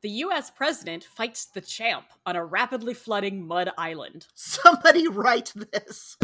the US president fights the champ on a rapidly flooding mud island. Somebody write this.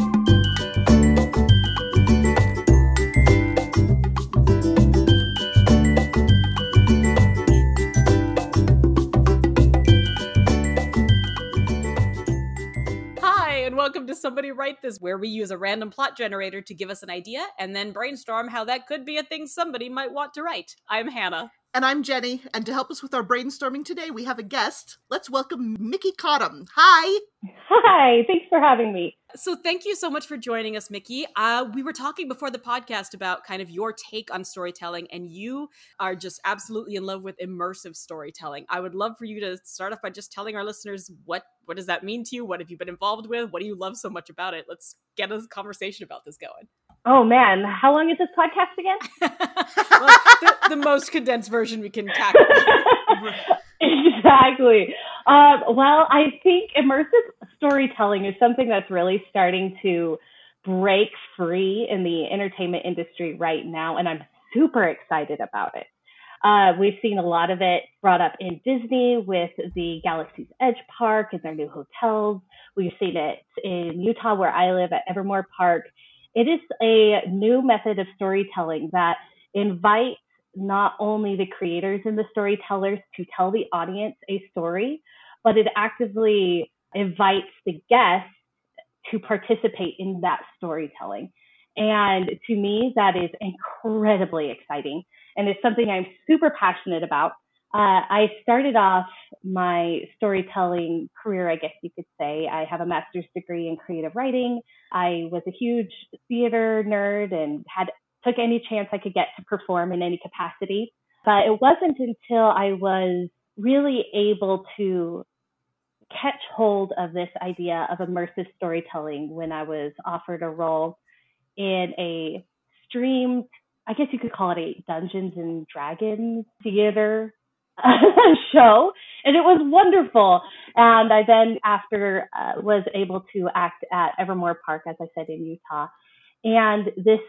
Welcome to Somebody Write This, where we use a random plot generator to give us an idea and then brainstorm how that could be a thing somebody might want to write. I'm Hannah. And I'm Jenny, and to help us with our brainstorming today, we have a guest. Let's welcome Micki Cottam. Hi. Hi, thanks for having me. So, thank you so much for joining us, Micki. Uh, we were talking before the podcast about kind of your take on storytelling, and you are just absolutely in love with immersive storytelling. I would love for you to start off by just telling our listeners what what does that mean to you? What have you been involved with? What do you love so much about it? Let's get a conversation about this going. Oh man, how long is this podcast again? well, the, the, most condensed version we can tackle. exactly. Um, well, I think immersive storytelling is something that's really starting to break free in the entertainment industry right now, and I'm super excited about it. Uh, we've seen a lot of it brought up in Disney with the Galaxy's Edge Park and their new hotels. We've seen it in Utah, where I live, at Evermore Park it is a new method of storytelling that invites not only the creators and the storytellers to tell the audience a story, but it actively invites the guests to participate in that storytelling. And to me, that is incredibly exciting. And it's something I'm super passionate about. Uh, I started off my storytelling career, I guess you could say. I have a master's degree in creative writing. I was a huge theater nerd and had took any chance I could get to perform in any capacity. But it wasn't until I was really able to catch hold of this idea of immersive storytelling when I was offered a role in a streamed, I guess you could call it a Dungeons and Dragons theater show. And it was wonderful. And i then after uh, was able to act at evermore park as i said in utah. And this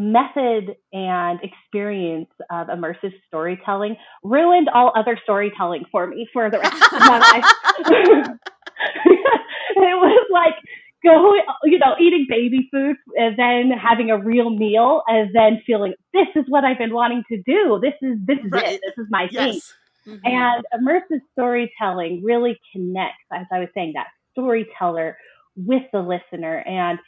method and experience of immersive storytelling ruined all other storytelling for me for the rest of my life it was like going, you know, eating baby food and then having a real meal and then feeling this is what I've been wanting to do. This is this is right. it. This is my yes. thing. Mm-hmm. And immersive storytelling really connects, as I was saying, that storyteller with the listener and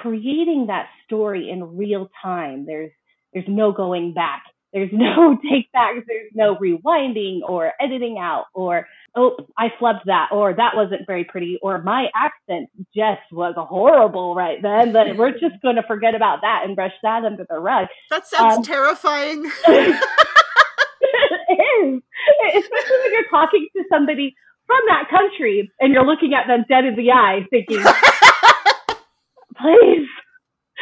creating that story in real time. There's there's no going back. There's no take backs. There's no rewinding or editing out or, oh, I flubbed that or that wasn't very pretty or my accent just was horrible right then. But we're just going to forget about that and brush that under the rug. That sounds um, terrifying. it is. Especially when you're talking to somebody from that country and you're looking at them dead in the eye thinking, please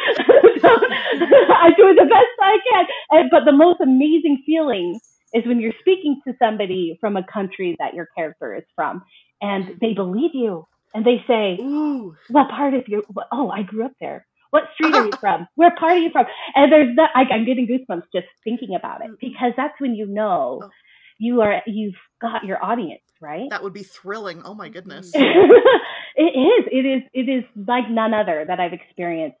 I'm doing the best I can. And, but the most amazing feeling is when you're speaking to somebody from a country that your character is from, and they believe you, and they say, Ooh. "What part of your? Oh, I grew up there. What street are you from? Where part are you from?" And there's that. I, I'm getting goosebumps just thinking about it because that's when you know oh. you are you've got your audience right. That would be thrilling. Oh my goodness. it is. It is. It is like none other that I've experienced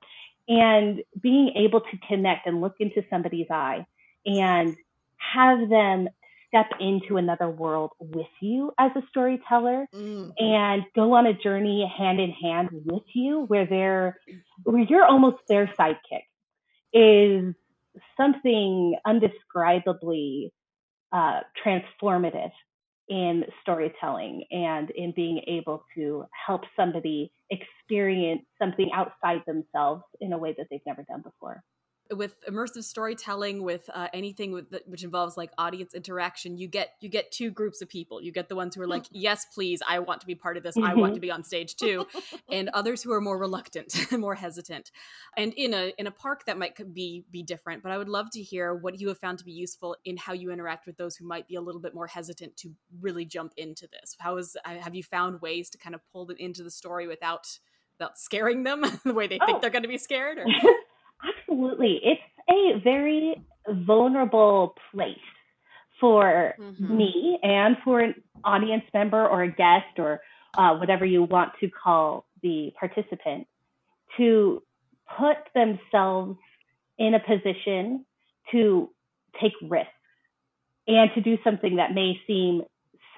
and being able to connect and look into somebody's eye and have them step into another world with you as a storyteller mm. and go on a journey hand in hand with you where they're where you're almost their sidekick is something undescribably uh, transformative in storytelling and in being able to help somebody experience something outside themselves in a way that they've never done before with immersive storytelling with uh, anything with the, which involves like audience interaction you get you get two groups of people you get the ones who are like yes please i want to be part of this mm-hmm. i want to mm-hmm. be on stage too and others who are more reluctant more hesitant and in a in a park that might be be different but i would love to hear what you have found to be useful in how you interact with those who might be a little bit more hesitant to really jump into this how is uh, have you found ways to kind of pull them into the story without without scaring them the way they oh. think they're going to be scared or Absolutely. It's a very vulnerable place for Mhm. me and for an audience member or a guest or uh, whatever you want to call the participant to put themselves in a position to take risks and to do something that may seem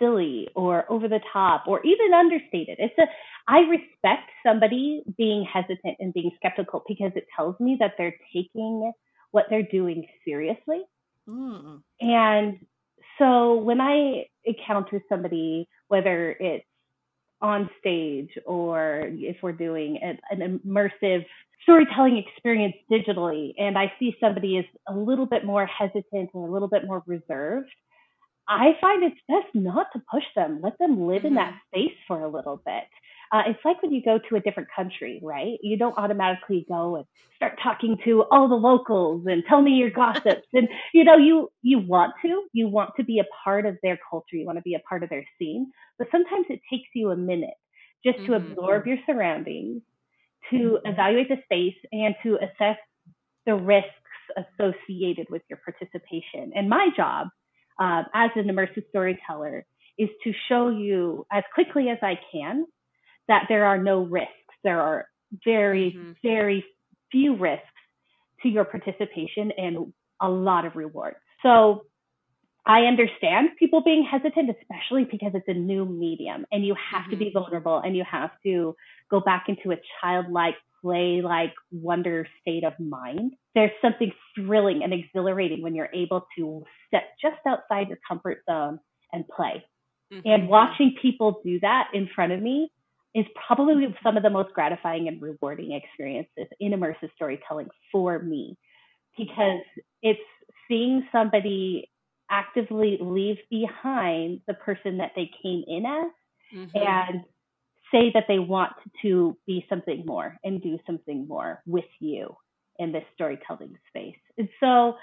silly or over the top or even understated. It's a I respect somebody being hesitant and being skeptical because it tells me that they're taking what they're doing seriously. Mm. And so when I encounter somebody, whether it's on stage or if we're doing an, an immersive storytelling experience digitally, and I see somebody is a little bit more hesitant and a little bit more reserved, I find it's best not to push them. Let them live in that space for a little bit. Uh, it's like when you go to a different country, right? You don't automatically go and start talking to all the locals and tell me your gossips. and you know, you you want to, you want to be a part of their culture. You want to be a part of their scene. But sometimes it takes you a minute just to Mhm. absorb your surroundings, to evaluate the space, and to assess the risks associated with your participation. And my job um, as an immersive storyteller is to show you as quickly as I can that there are no risks. There are very, Mhm. very few risks to your participation and a lot of rewards. So I understand people being hesitant, especially because it's a new medium and you have to be vulnerable and you have to go back into a childlike, play like wonder state of mind. There's something thrilling and exhilarating when you're able to step just outside your comfort zone and play. And Mhm. watching people do that in front of me is probably some of the most gratifying and rewarding experiences in immersive storytelling for me because it's seeing somebody actively leave behind the person that they came in as Mhm. and say that they want to be something more and do something more with you in this storytelling space. And so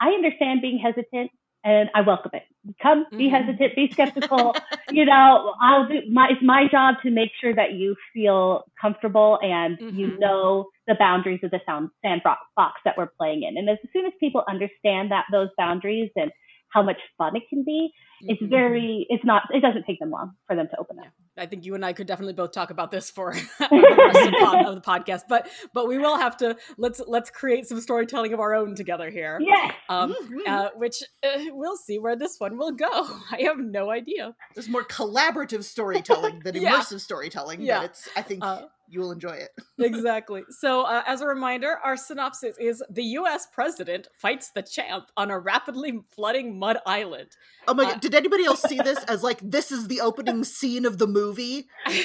I understand being hesitant and I welcome it. Come, be Mhm. hesitant, be skeptical. you know, I'll do my it's my job to make sure that you feel comfortable and you Mhm. know the boundaries of the sound sandbox box that we're playing in. And as soon as people understand that those boundaries and how much fun it can be, it's Mhm. very it's not it doesn't take them long for them to open up. I think you and I could definitely both talk about this for the rest of the, pod, of the podcast, but but we will have to let's let's create some storytelling of our own together here. Yes. Um, Mhm. uh, which uh, we'll see where this one will go. I have no idea. There's more collaborative storytelling than Yeah. immersive storytelling, Yeah. but it's I think Uh, you will enjoy it. exactly. So, uh, as a reminder, our synopsis is the U.S. president fights the champ on a rapidly flooding mud island. Oh my Uh, god, did anybody else see this as like this is the opening scene of the movie?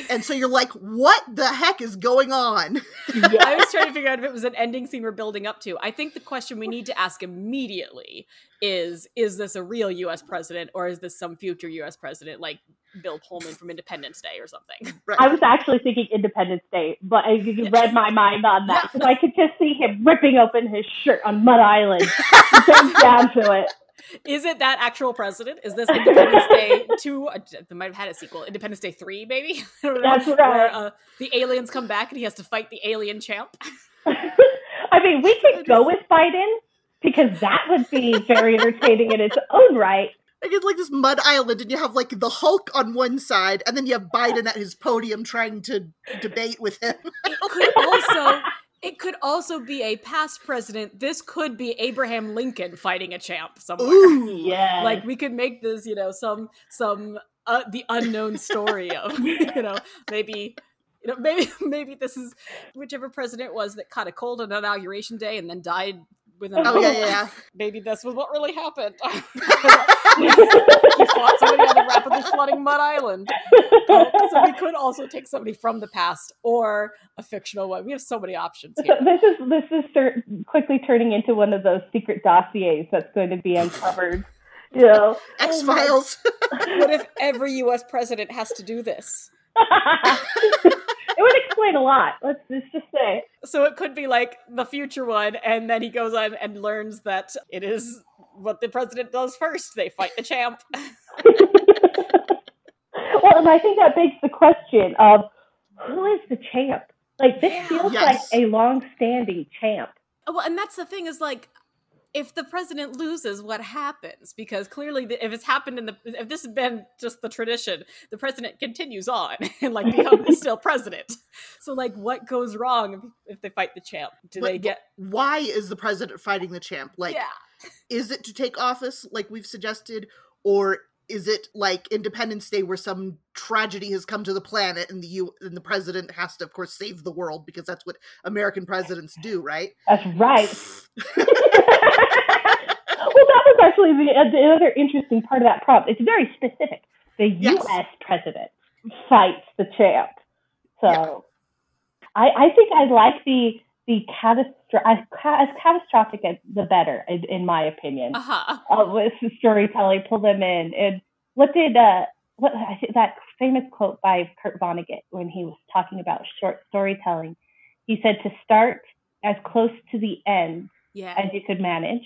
And so you're like, what the heck is going on? I was trying to figure out if it was an ending scene we're building up to. I think the question we need to ask immediately is is this a real US president or is this some future US president like Bill Pullman from Independence Day or something? Right. I was actually thinking Independence Day, but you read my mind on that Yeah. because I could just see him ripping open his shirt on Mud Island. He comes down to it. Is it that actual president? Is this Independence Day 2? Uh, they might have had a sequel. Independence Day 3, maybe? I don't know. That's right. Where uh, the aliens come back and he has to fight the alien champ. I mean, we could go with Biden because that would be very entertaining in its own right. Like it's like this mud island, and you have like the Hulk on one side, and then you have Biden at his podium trying to debate with him. It could also it could also be a past president. This could be Abraham Lincoln fighting a champ somewhere. Ooh, Yeah. Like we could make this, you know, some some uh, the unknown story of you know maybe you know maybe maybe this is whichever president was that caught a cold on inauguration day and then died within. a Oh yeah, yeah, yeah. Maybe this was what really happened. he fought somebody on the rapidly flooding mud island. Uh, so we could also take somebody from the past or a fictional one. We have so many options So this is this is cer- quickly turning into one of those secret dossiers that's going to be uncovered. You know, X Files. What if every U.S. president has to do this? It would explain a lot. Let's, let's just say. So it could be like the future one, and then he goes on and learns that it is what the president does first. They fight the champ. well, and I think that begs the question of who is the champ? Like this Yeah. feels Yes. like a long-standing champ. Well, and that's the thing is like, if the president loses, what happens? Because clearly, the, if it's happened in the, if this has been just the tradition, the president continues on and like becomes still president. So, like, what goes wrong if, if they fight the champ? Do But they get? Why is the president fighting the champ? Like, yeah, is it to take office, like we've suggested, or is it like Independence Day, where some tragedy has come to the planet and the U and the president has to, of course, save the world because that's what American presidents do, right? That's right. well, that was actually the, uh, the other interesting part of that prompt. It's very specific. The Yes. U.S. president fights the champ. So, Yeah. I, I think I like the the catastro- as, as catastrophic as the better, in, in my opinion. uh huh. uh, with the storytelling, pull them in. And what did uh, what I think that famous quote by Kurt Vonnegut when he was talking about short storytelling? He said to start as close to the end Yeah. as you could manage.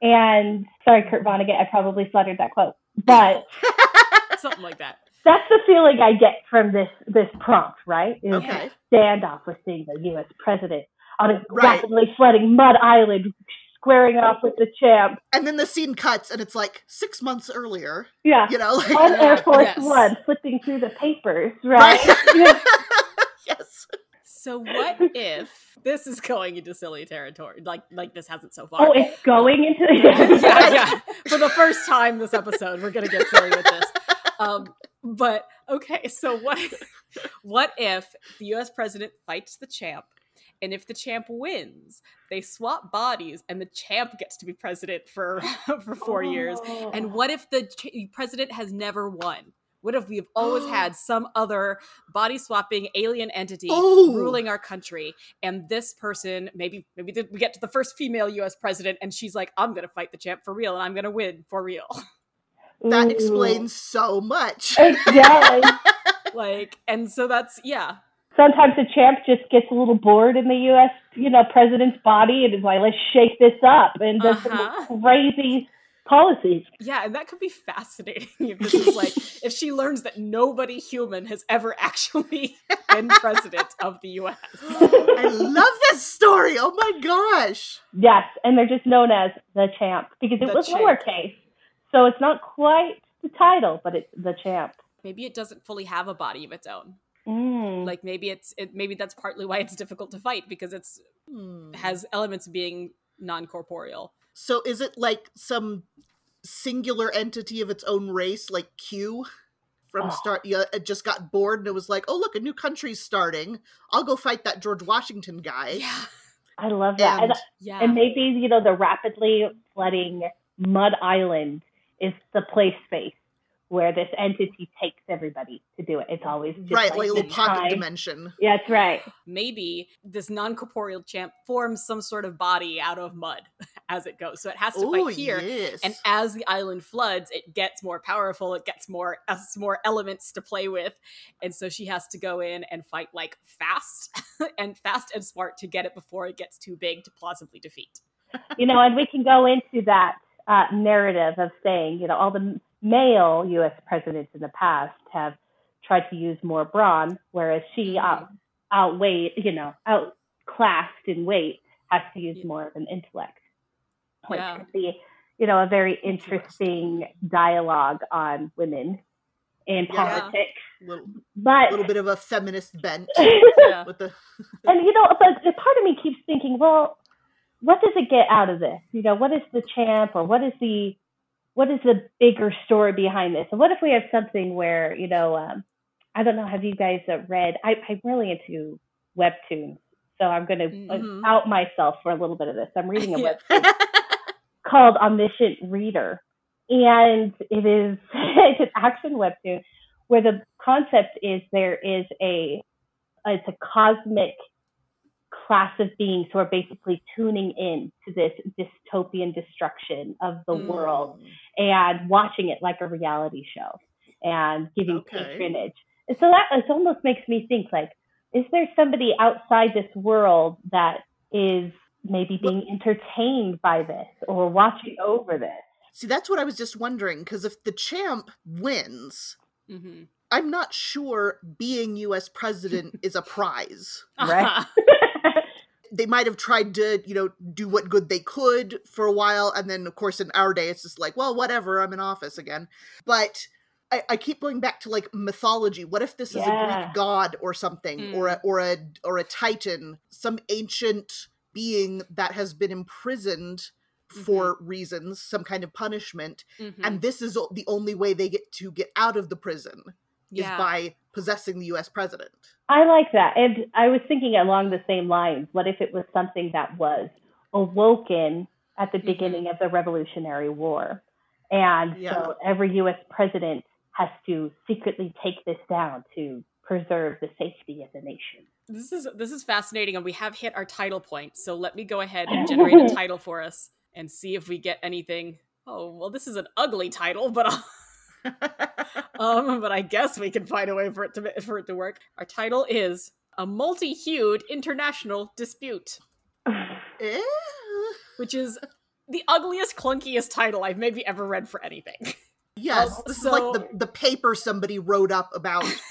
And sorry, Kurt Vonnegut, I probably slaughtered that quote, but Something like that. that's the feeling I get from this this prompt, right? Is Okay. standoff with seeing the U.S. president on a Right. rapidly flooding mud island, squaring off with the champ. And then the scene cuts, and it's like six months earlier. Yeah, You know, like on Air Force Yes. One, flipping through the papers, right? right? yes. So what if this is going into silly territory? Like like this hasn't so far. oh, it's going into yeah, yeah. For the first time this episode, we're gonna get silly with this. Um, but okay, so what? What if the U.S. president fights the champ, and if the champ wins, they swap bodies, and the champ gets to be president for for four years? Oh. And what if the ch- president has never won? What if we've always had some other body swapping alien entity Oh. ruling our country, and this person maybe maybe we get to the first female U.S. president, and she's like, "I'm gonna fight the champ for real, and I'm gonna win for real." That Ooh. explains so much. It does. like, and so that's yeah, Sometimes the champ just gets a little bored in the U.S. you know president's body and is like, let's shake this up and does Uh-huh. some crazy policies. yeah, and that could be fascinating if this is like if she learns that nobody human has ever actually been president of the U.S. I love this story. Oh my gosh. Yes, and they're just known as the champ because it The was champ. lowercase, so it's not quite the title, but it's the champ. Maybe it doesn't fully have a body of its own. Mm. Like maybe it's it, maybe that's partly why it's difficult to fight because it's Hmm. has elements being non-corporeal. So is it like some singular entity of its own race, like Q? From Oh. start, yeah, it just got bored and it was like, "Oh, look, a new country's starting. I'll go fight that George Washington guy." Yeah, I love that. And, And yeah. and maybe you know the rapidly flooding mud island is the play space where this entity takes everybody to do it. It's always just right, like, like a the little pocket time. dimension. Yeah, that's right. maybe this non-corporeal champ forms some sort of body out of mud as it goes. So it has to Oh, fight here. yes. And as the island floods, it gets more powerful. It gets more has more elements to play with, and so she has to go in and fight like fast and fast and smart to get it before it gets too big to plausibly defeat. you know, and we can go into that uh, narrative of saying, you know, all the male U.S. presidents in the past have tried to use more brawn, whereas she Mhm. out outweighed, you know, outclassed in weight, has to use more of an intellect, which Yeah. could be, you know, a very interesting dialogue on women in Yeah. politics. little, But little bit of a feminist bent Yeah. with the and you know, but a part of me keeps thinking, well, what does it get out of this? You know, what is the champ, or what is the what is the bigger story behind this? And what if we have something where you know, um, I don't know, have you guys uh, read? I, I'm really into webtoons, so I'm going to Mhm. out myself for a little bit of this. I'm reading a webtoon called Omniscient Reader. And it is it's an action webtoon where the concept is there is a it's a cosmic class of beings who are basically tuning in to this dystopian destruction of the Mm. world and watching it like a reality show and giving Okay. patronage. And so that it almost makes me think like, is there somebody outside this world that is maybe being entertained by this or watching over this? See, that's what I was just wondering because if the champ wins, hmm I'm not sure being U.S. president is a prize. Right. they might have tried to, you know, do what good they could for a while. And then, of course, in our day, it's just like, well, whatever, I'm in office again. But I, I keep going back to like mythology. What if this is a Greek god or something, or a or a or a titan, some ancient being that has been imprisoned for reasons, some kind of punishment, Mhm. and this is the only way they get to get out of the prison yeah. is by possessing the U.S. president. I like that. And I was thinking along the same lines. What if it was something that was awoken at the Mhm. beginning of the Revolutionary War? And Yeah. so every US president has to secretly take this down to preserve the safety of the nation. This is this is fascinating, and we have hit our title point. So let me go ahead and generate a title for us and see if we get anything. Oh well, this is an ugly title, but um, but I guess we can find a way for it to for it to work. Our title is a multi-hued international dispute, which is the ugliest, clunkiest title I've maybe ever read for anything. Yes, Um, this so- is like the, the paper somebody wrote up about.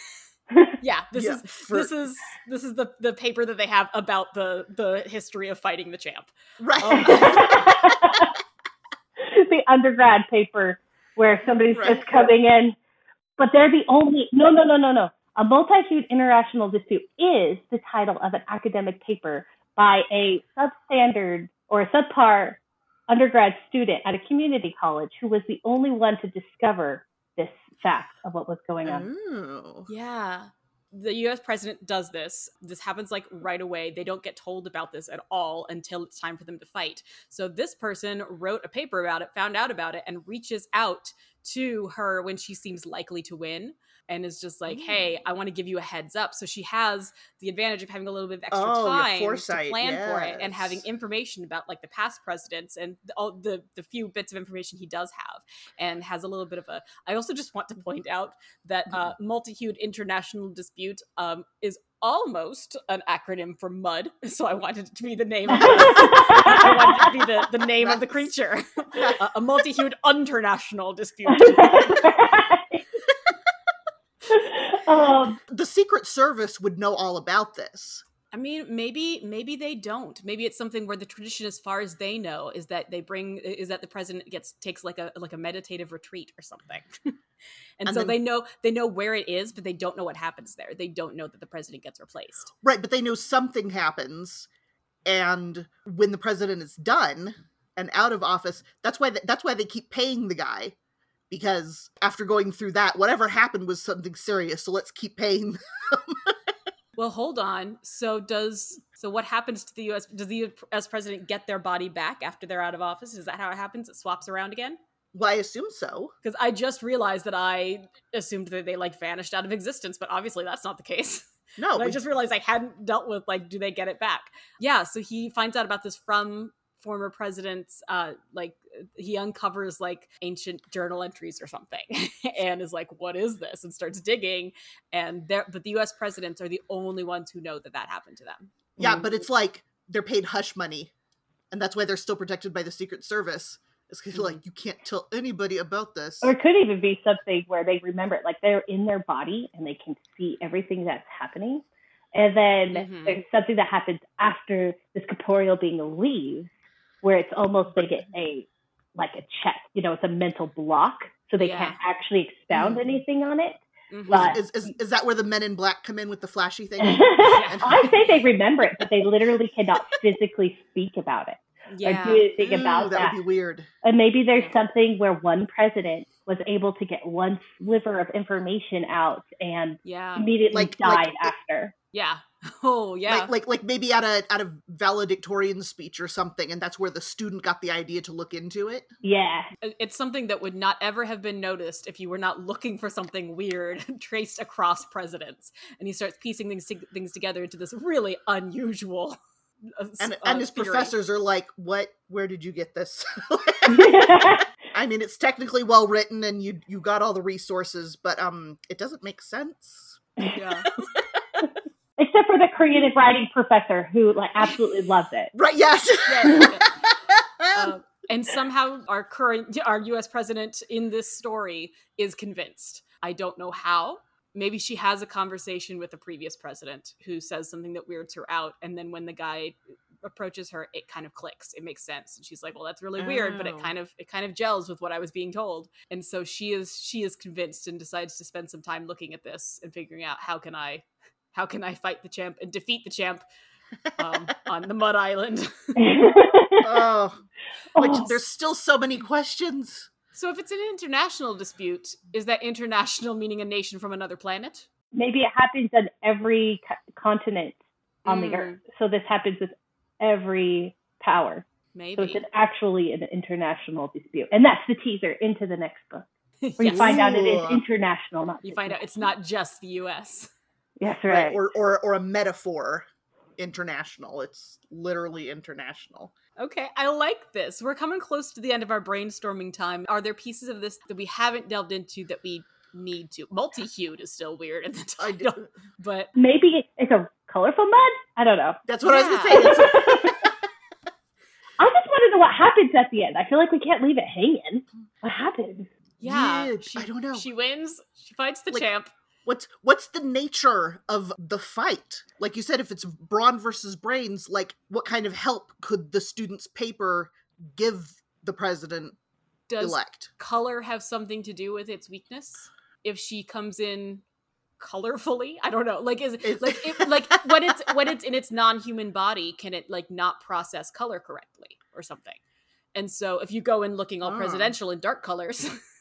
yeah, this Yeah, is for- this is this is the the paper that they have about the the history of fighting the champ. Right. Oh. the undergrad paper where somebody's Right. just coming in, but they're the only. No, no, no, no, no. A multi-hued international dispute is the title of an academic paper by a substandard or a subpar undergrad student at a community college who was the only one to discover this fact of what was going on. Oh. Yeah. The US president does this. This happens like right away. They don't get told about this at all until it's time for them to fight. So this person wrote a paper about it, found out about it, and reaches out to her when she seems likely to win and is just like, hey, I want to give you a heads up. So she has the advantage of having a little bit of extra Oh, time to foresight, plan for it and having information about like the past presidents and all the, the few bits of information he does have and has a little bit of a I also just want to point out that uh, multi-hued international dispute um, is almost an acronym for MUD. So I wanted it to be the name. Of the, I wanted it to be the, the name of the creature. a, a multi-hued international dispute. Um, The Secret Service would know all about this. I mean, maybe maybe they don't. Maybe it's something where the tradition, as far as they know, is that they bring is that the president gets takes like a like a meditative retreat or something, and, And so then- they know they know where it is, but they don't know what happens there. They don't know that the president gets replaced. Right, but they know something happens, and when the president is done and out of office, that's why th- that's why they keep paying the guy because after going through that, whatever happened was something serious. So let's keep paying. them. Well, hold on. So does so what happens to the U.S. Does the U.S. president get their body back after they're out of office? Is that how it happens? It swaps around again? Well, I assume so. Because I just realized that I assumed that they like vanished out of existence, but obviously that's not the case. No, And I just realized I hadn't dealt with like, do they get it back? Yeah. So he finds out about this from former presidents. Uh, like he uncovers like ancient journal entries or something, and is like, "What is this?" and starts digging. And there, but the U.S. presidents are the only ones who know that that happened to them. yeah, but it's like they're paid hush money, and that's why they're still protected by the Secret Service. It's 'cause, like you can't tell anybody about this. or it could even be something where they remember it, like they're in their body and they can see everything that's happening. And then Mhm. there's something that happens after this corporeal being leaves, where it's almost they get a like a check, you know, it's a mental block, so they Yeah. can't actually expound Mhm. anything on it. Mhm. But- is, is, is that where the Men in Black come in with the flashy thing? I say they remember it, but they literally cannot physically speak about it or yeah. do anything Ooh, about that that. would be weird. And maybe there's something where one president was able to get one sliver of information out and Yeah. immediately Like- like died the- after. Yeah. Oh, yeah. Like, like like maybe at a at a valedictorian speech or something, and that's where the student got the idea to look into it. Yeah. it's something that would not ever have been noticed if you were not looking for something weird traced across presidents. And he starts piecing things to- things together into this really unusual. uh, And uh, and his theory. professors are like, "What? Where did you get this?" I mean, it's technically well written, and you you got all the resources, but um, it doesn't make sense. Yeah. Except for the creative writing professor who like absolutely loves it. Right? Yes. Yes. Um, and somehow our current our US president in this story is convinced. I don't know how. Maybe she has a conversation with the previous president who says something that weirds her out and then when the guy approaches her, it kind of clicks. It makes sense. And she's like, "Well, that's really weird, but it Oh. kind of it kind of gels with what I was being told." And so she is she is convinced and decides to spend some time looking at this and figuring out how can I how can I fight the champ and defeat the champ um, on the Mud Island. Oh, which Oh, there's still so many questions. so if it's an international dispute, is that international meaning a nation from another planet? maybe it happens on every co- continent on the Mm. earth. So this happens with every power. Maybe. So it's an, actually an international dispute, and that's the teaser into the next book, where you find out it is international, not You find out it's not just the U.S. Yes, Right. right. Or, or or a metaphor international. It's literally international. Okay, I like this. We're coming close to the end of our brainstorming time. Are there pieces of this that we haven't delved into that we need to? Multi-hued is still weird in the I title, but Maybe it's a colorful mud. I don't know. That's what I was gonna say. It's- I just want to know what happens at the end. I feel like we can't leave it hanging. What happens? yeah, Yeah, she, I don't know. She wins. She fights the Like- champ. What's what's the nature of the fight? Like you said, if it's brawn versus brains, like what kind of help could the student's paper give the president Does elect? color have something to do with its weakness? If she comes in colorfully, I don't know. Like is It's- like it, like when it's when it's in its non-human body, can it like not process color correctly or something? And so if you go in looking all Ah. presidential in dark colors,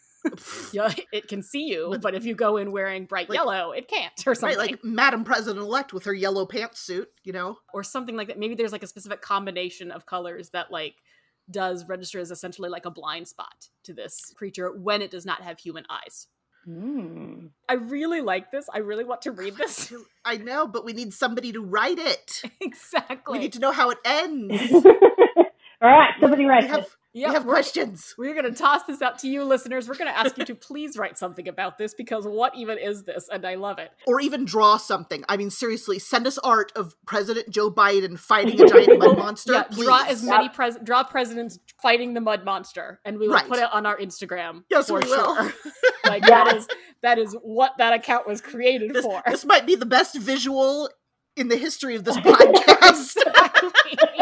yeah, it can see you. But- But if you go in wearing bright Like- yellow, it can't or something. Right, like Madam President elect with her yellow pantsuit, you know? or something like that. Maybe there's like a specific combination of colors that like does register as essentially like a blind spot to this creature when it does not have human eyes. Mm. I really like this. I really want to read this. I know, but we need somebody to write it. exactly. We need to know how it ends. All right, somebody we write have, it. yeah, we have we're, questions. we're going to toss this out to you listeners. We're going to ask you to please write something about this because what even is this? And I love it. Or even draw something. I mean, seriously, send us art of President Joe Biden fighting a giant mud monster. yeah, please. draw as many pres- draw presidents fighting the mud monster, and we will Right. put it on our Instagram. Yes, for we will. sure. like Yeah. that is that is what that account was created this, for. this might be the best visual in the history of this podcast. Exactly.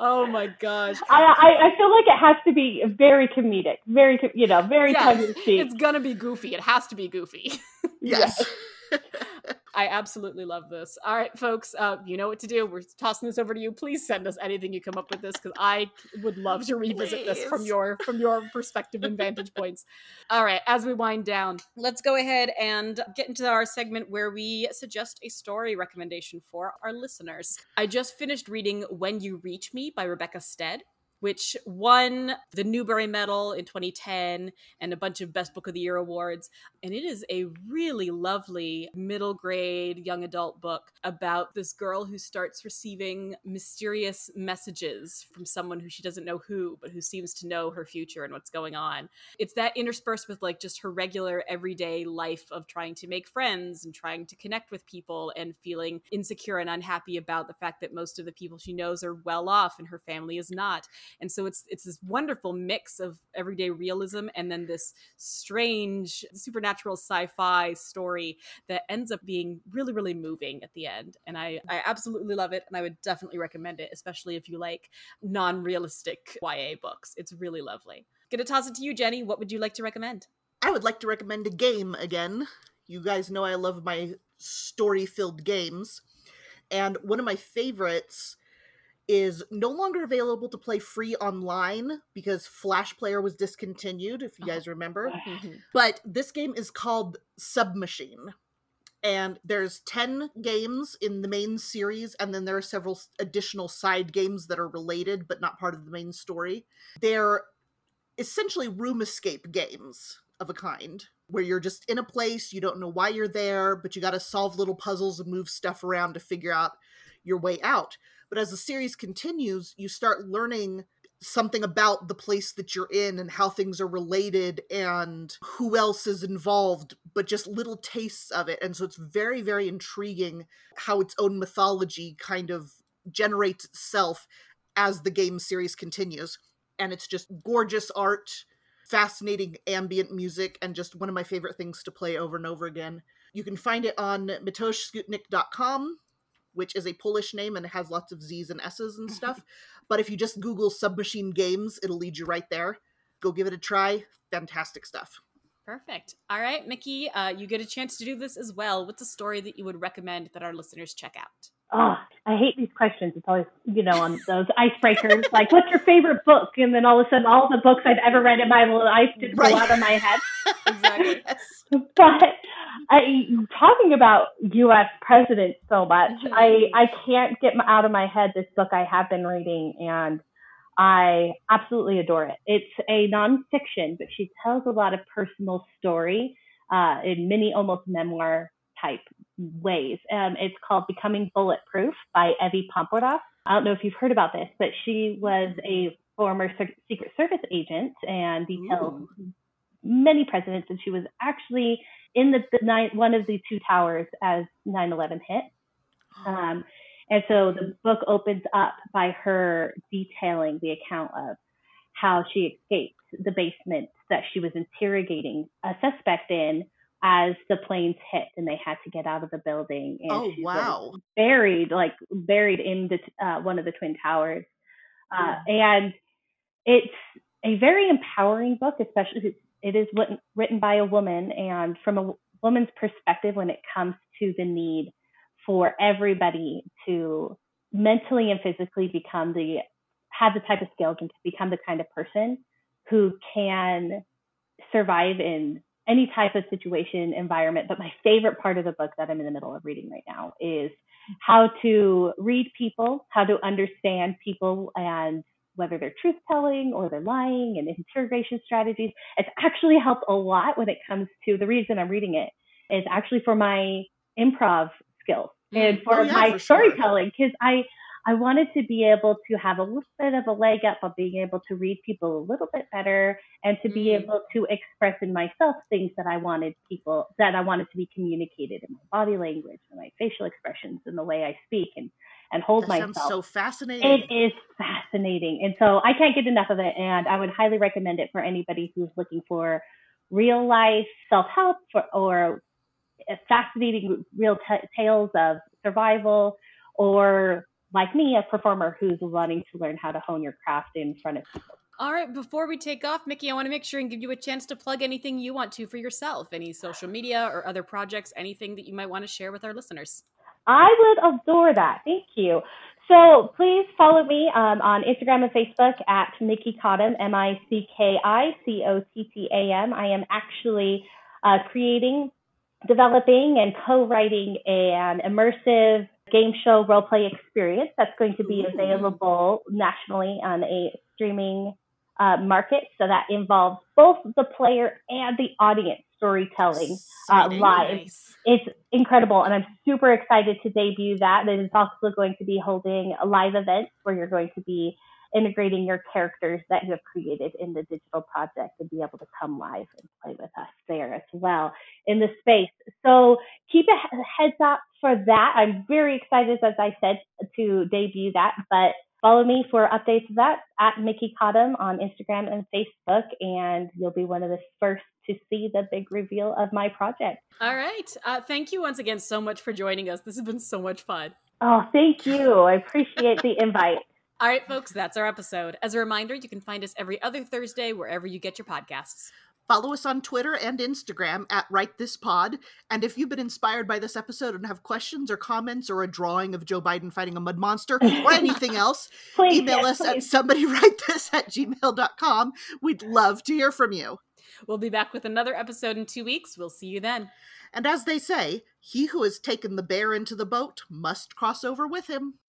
Oh my gosh. I, I I feel like it has to be very comedic, very you know, very Yeah, tongue in cheek. It's gonna be goofy. It has to be goofy. yes. I absolutely love this. All right, folks, uh, you know what to do. We're tossing this over to you. Please send us anything you come up with this because I would love to revisit this from your from your perspective and vantage points. All right, as we wind down, let's go ahead and get into our segment where we suggest a story recommendation for our listeners. I just finished reading When You Reach Me by Rebecca Stead. Which won the Newbery Medal in 2010 and a bunch of Best Book of the Year awards. And it is a really lovely middle grade young adult book about this girl who starts receiving mysterious messages from someone who she doesn't know who but who seems to know her future and what's going on. It's that interspersed with like just her regular everyday life of trying to make friends and trying to connect with people and feeling insecure and unhappy about the fact that most of the people she knows are well off and her family is not and so it's it's this wonderful mix of everyday realism and then this strange supernatural sci-fi story that ends up being really really moving at the end. And i i absolutely love it and i would definitely recommend it especially if you like non-realistic ya books. It's really lovely. Gonna toss it to you jenny. What would you like to recommend? I would like to recommend a game again. You guys know I love my story filled games. And one of my favorites is no longer available to play free online because Flash Player was discontinued, if you oh, guys remember. Mm-hmm. But this game is called Submachine. And there's 10 games in the main series, and then there are several additional side games that are related but not part of the main story. They're essentially room escape games of a kind where you're just in a place, you don't know why you're there, but you got to solve little puzzles and move stuff around to figure out your way out. But as the series continues, you start learning something about the place that you're in and how things are related and who else is involved, but just little tastes of it. And so it's very, very intriguing how its own mythology kind of generates itself as the game series continues. And it's just gorgeous art, fascinating ambient music, and just one of my favorite things to play over and over again. You can find it on mateuszskutnik.com which is a Polish name and it has lots of Z's and S's and stuff. but if you just Google Submachine Games, it'll lead you right there. Go give it a try. Fantastic stuff. Perfect. All right, Micki, uh, you get a chance to do this as well. What's a story that you would recommend that our listeners check out? Oh, I hate these questions. It's always, you know, on those icebreakers, like, what's your favorite book? And then all of a sudden, all the books I've ever read in my life just right. go out of my head. exactly. But I, talking about U.S. presidents so much, mm-hmm. I, I can't get out of my head this book I have been reading, and I absolutely adore it. It's a nonfiction, but she tells a lot of personal story uh, in many almost memoir type ways. Um, it's called Becoming Bulletproof by Evy Poumpouras. I don't know if you've heard about this, but she was a former Secret Service agent and detailed Ooh. Many presidents, and she was actually in the, the nine, one of the two towers as 9/11 hit. Um, and so the book opens up by her detailing the account of how she escaped the basement that she was interrogating a suspect in as the planes hit and they had to get out of the building. And oh wow! Buried, like buried in the uh, one of the twin towers, uh, and it's a very empowering book, especially it is written by a woman, and from a woman's perspective when it comes to the need for everybody to mentally and physically become the have the type of skills and to become the kind of person who can survive in any type of situation environment. But my favorite part of the book that i'm in the middle of reading right now is how to read people how to understand people and whether they're truth telling or they're lying and interrogation strategies it's actually helped a lot when it comes to the reason i'm reading it is actually for my improv skills and mm. for oh, yeah, my for storytelling because sure. I I wanted to be able to have a little bit of a leg up on being able to read people a little bit better and to be mm. able to express in myself things that I wanted people that I wanted to be communicated in my body language and my facial expressions and the way I speak and and hold that myself. Sounds so fascinating. It is fascinating, and so I can't get enough of it. And I would highly recommend it for anybody who's looking for real life self help or fascinating real t- tales of survival, or like me, a performer who's wanting to learn how to hone your craft in front of people. All right, before we take off, Micki, I want to make sure and give you a chance to plug anything you want to for yourself, any social media or other projects, anything that you might want to share with our listeners. I would adore that. Thank you. So please follow me um, on Instagram and Facebook at Micki Cottam, M I C K I C O T T A M. I am actually uh, creating developing and co-writing an immersive game show role play experience that's going to be available nationally on a streaming uh, market. So that involves both the player and the audience storytelling uh, live. Nice. It's incredible, and I'm super excited to debut that. And It is also going to be holding live events where you're going to be integrating your characters that you have created in the digital project and be able to come live and play with us there as well in the space. So keep a heads up for that. I'm very excited, as I said, to debut that, but follow me for updates of that at Micki Cottam on Instagram and Facebook, and you'll be one of the first to see the big reveal of my project. All right. Uh, thank you once again so much for joining us. This has been so much fun. Oh, thank you. I appreciate the invite. All right, folks, that's our episode. As a reminder, you can find us every other Thursday wherever you get your podcasts. Follow us on Twitter and Instagram at Write This Pod. And if you've been inspired by this episode and have questions or comments or a drawing of Joe Biden fighting a mud monster or anything else, please, email yes, us please. at somebodywritethis at gmail.com. We'd love to hear from you. We'll be back with another episode in two weeks. We'll see you then. And as they say, he who has taken the bear into the boat must cross over with him.